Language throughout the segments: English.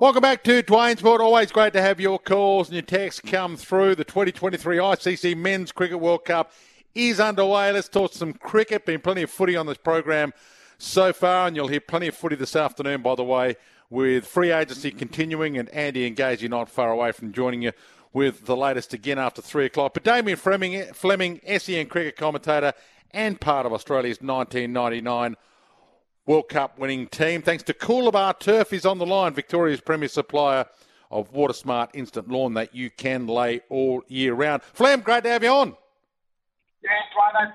Welcome back to Dwayne's World. Always great to have your calls and your texts come through. The 2023 ICC Men's Cricket World Cup is underway. Let's talk some cricket. Been plenty of footy on this program so far, and you'll hear plenty of footy this afternoon, by the way, with free agency continuing and Andy Engagey not far away from joining you with the latest again after three o'clock. But Damien Fleming, Fleming SEN cricket commentator and part of Australia's 1999 World Cup winning team. Thanks to Coolabah Turf is on the line, Victoria's premier supplier of water smart instant lawn that you can lay all year round. Flam, great to have you on. Yeah,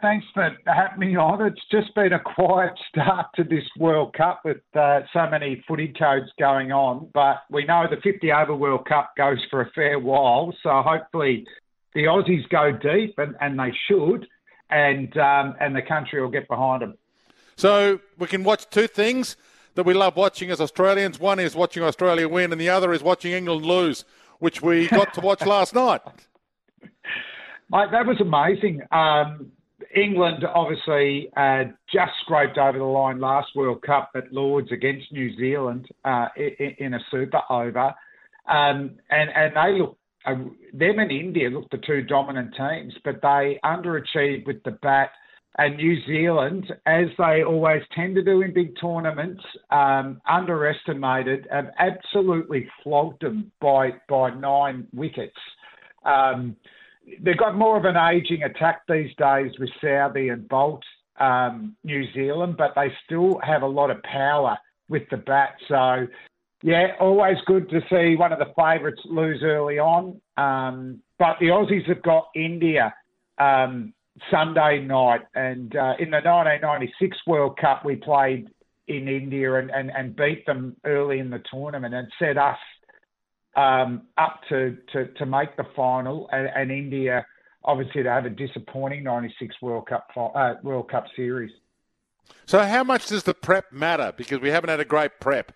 thanks for having me on. It's just been a quiet start to this World Cup with uh, so many footy codes going on, but we know the 50 over World Cup goes for a fair while, so hopefully the Aussies go deep, and, and they should, and um, and the country will get behind them. So we can watch two things that we love watching as Australians. One is watching Australia win, and the other is watching England lose, which we got to watch last night. Mate, that was amazing. Um, England obviously uh, just scraped over the line last World Cup at Lords against New Zealand uh, in, in, a super over, um, and and they look. Uh, them and India looked the two dominant teams, but they underachieved with the bat and New Zealand, as they always tend to do in big tournaments, um, underestimated and absolutely flogged them by by nine wickets. Um, they've got more of an ageing attack these days with Southee and Boult, um, New Zealand, but they still have a lot of power with the bat. So, yeah, always good to see one of the favourites lose early on. Um, but the Aussies have got India um, Sunday night, and uh, in the 1996 World Cup, we played in India and, and, and beat them early in the tournament and set us um, up to, to, to make the final, and, and, India obviously to have a disappointing 96 World Cup uh, World Cup series. So, how much does the prep matter? Because we haven't had a great prep.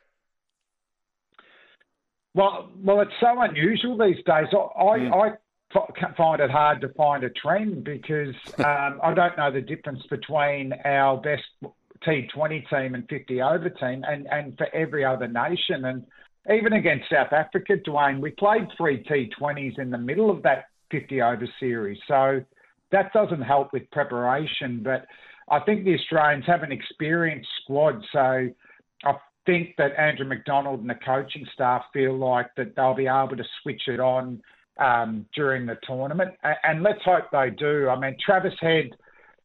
Well, well, it's so unusual these days. I, mm. I find it hard to find a trend because um, I don't know the difference between our best T20 team and 50 over team and, and for every other nation. And even against South Africa, Dwayne, we played three T20s in the middle of that 50 over series. So that doesn't help with preparation. But I think the Australians have an experienced squad. So I think that Andrew McDonald and the coaching staff feel like that they'll be able to switch it on um, during the tournament. And let's hope they do. I mean, Travis Head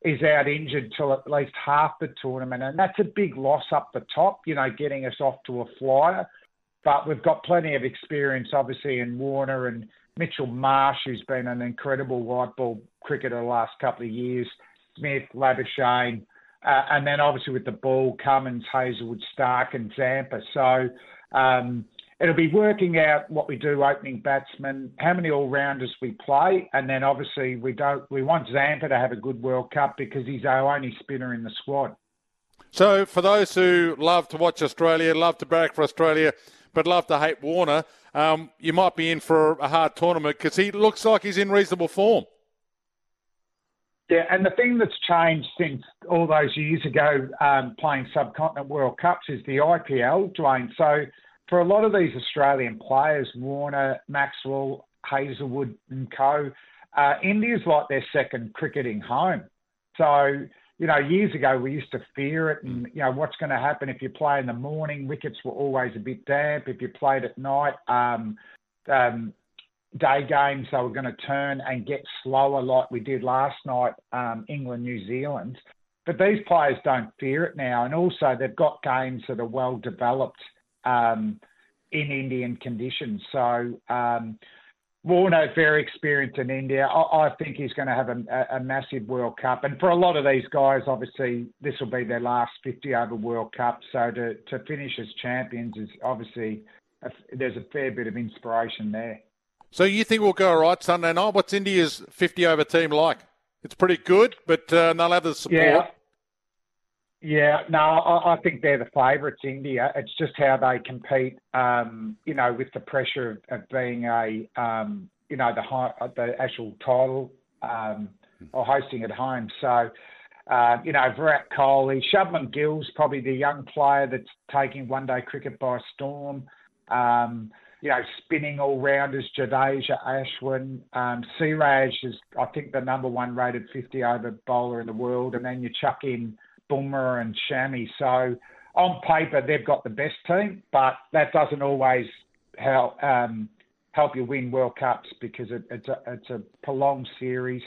is out injured till at least half the tournament, and that's a big loss up the top, you know, getting us off to a flyer. But we've got plenty of experience, obviously, in Warner and Mitchell Marsh, who's been an incredible white ball cricketer the last couple of years, Smith, Labuschagne, uh, and then obviously with the ball, Cummins, Hazlewood, Stark, and Zampa. So, um, it'll be working out what we do opening batsmen, how many all rounders we play, and then obviously we don't we want Zampa to have a good World Cup because he's our only spinner in the squad. So for those who love to watch Australia, love to back for Australia, but love to hate Warner, um, you might be in for a hard tournament because he looks like he's in reasonable form. Yeah, and the thing that's changed since all those years ago um, playing subcontinent World Cups is the IPL, Dwayne. So for a lot of these Australian players, Warner, Maxwell, Hazlewood, and co, uh, India's like their second cricketing home. So, you know, years ago we used to fear it, and you know what's going to happen if you play in the morning. Wickets were always a bit damp. If you played at night, um, um, day games they were going to turn and get slower, like we did last night, um, England New Zealand. But these players don't fear it now, and also they've got games that are well developed um, in Indian conditions. So um, Warner, very experienced in India. I, I think he's going to have a, a, massive World Cup. And for a lot of these guys, obviously, this will be their last 50 over World Cup. So to, to finish as champions is obviously, a, there's a fair bit of inspiration there. So you think we'll go all right Sunday night? What's India's 50 over team like? It's pretty good, but uh, they'll have the support. Yeah. Yeah, no, I, I think they're the favourites, India. It's just how they compete, um, you know, with the pressure of, of being a, um, you know, the high, the actual title um, or hosting at home. So, uh, you know, Virat Kohli, Shubman Gill's probably the young player that's taking one day cricket by storm. Um, you know, spinning all rounders, Jadeja, Ashwin, um, Siraj is, I think, the number one rated 50 over bowler in the world. And then you chuck in Bumrah and Shami. So on paper, they've got the best team, but that doesn't always help um, help you win World Cups because it, it's a it's a prolonged series.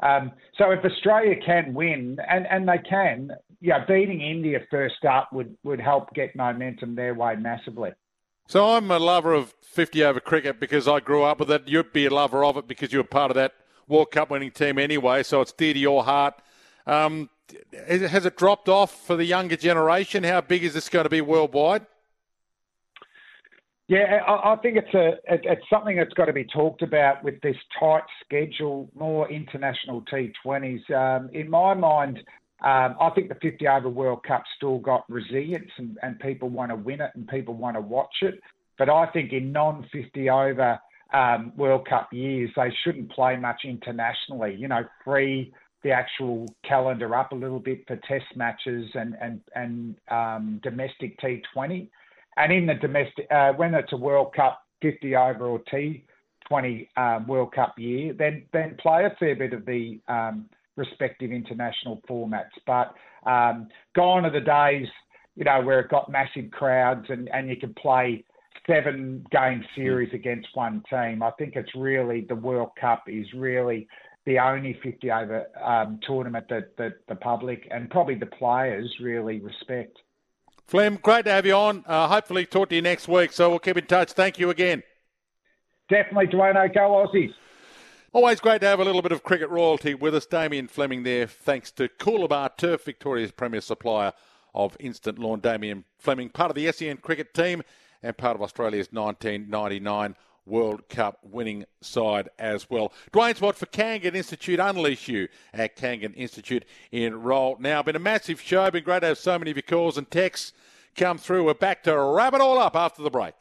Um, so if Australia can win, and, and they can, yeah, beating India first up would, would help get momentum their way massively. So I'm a lover of 50 over cricket because I grew up with it. You'd be a lover of it because you were part of that World Cup winning team anyway, so it's dear to your heart. Um, has it dropped off for the younger generation? How big is this going to be worldwide? Yeah, I think it's a it's something that's got to be talked about with this tight schedule, more international T20s. Um, in my mind, um, I think the 50 over World Cup still got resilience and, and people want to win it and people want to watch it. But I think in non 50 over um, World Cup years, they shouldn't play much internationally. You know, free the actual calendar up a little bit for test matches and and and um, domestic T20. And in the domestic, uh, when it's a World Cup 50 over or T20 um, World Cup year, then then play a fair bit of the um, respective international formats. But um, gone are the days, you know, where it got massive crowds and, and you could play seven game series against one team. I think it's really the World Cup is really the only 50 over um, tournament that, that the public and probably the players really respect. Flem, great to have you on. Uh, hopefully, talk to you next week. So we'll keep in touch. Thank you again. Definitely, Dwayne. Go Aussies. Always great to have a little bit of cricket royalty with us. Damien Fleming there, thanks to Coolabah Turf, Victoria's premier supplier of instant lawn. Damien Fleming, part of the SEN cricket team and part of Australia's 1999 World Cup winning side as well. Dwayne Spot for Kangan Institute. Unleash you at Kangan Institute in Roll. Now, been a massive show. Been great to have so many of your calls and texts come through. We're back to wrap it all up after the break.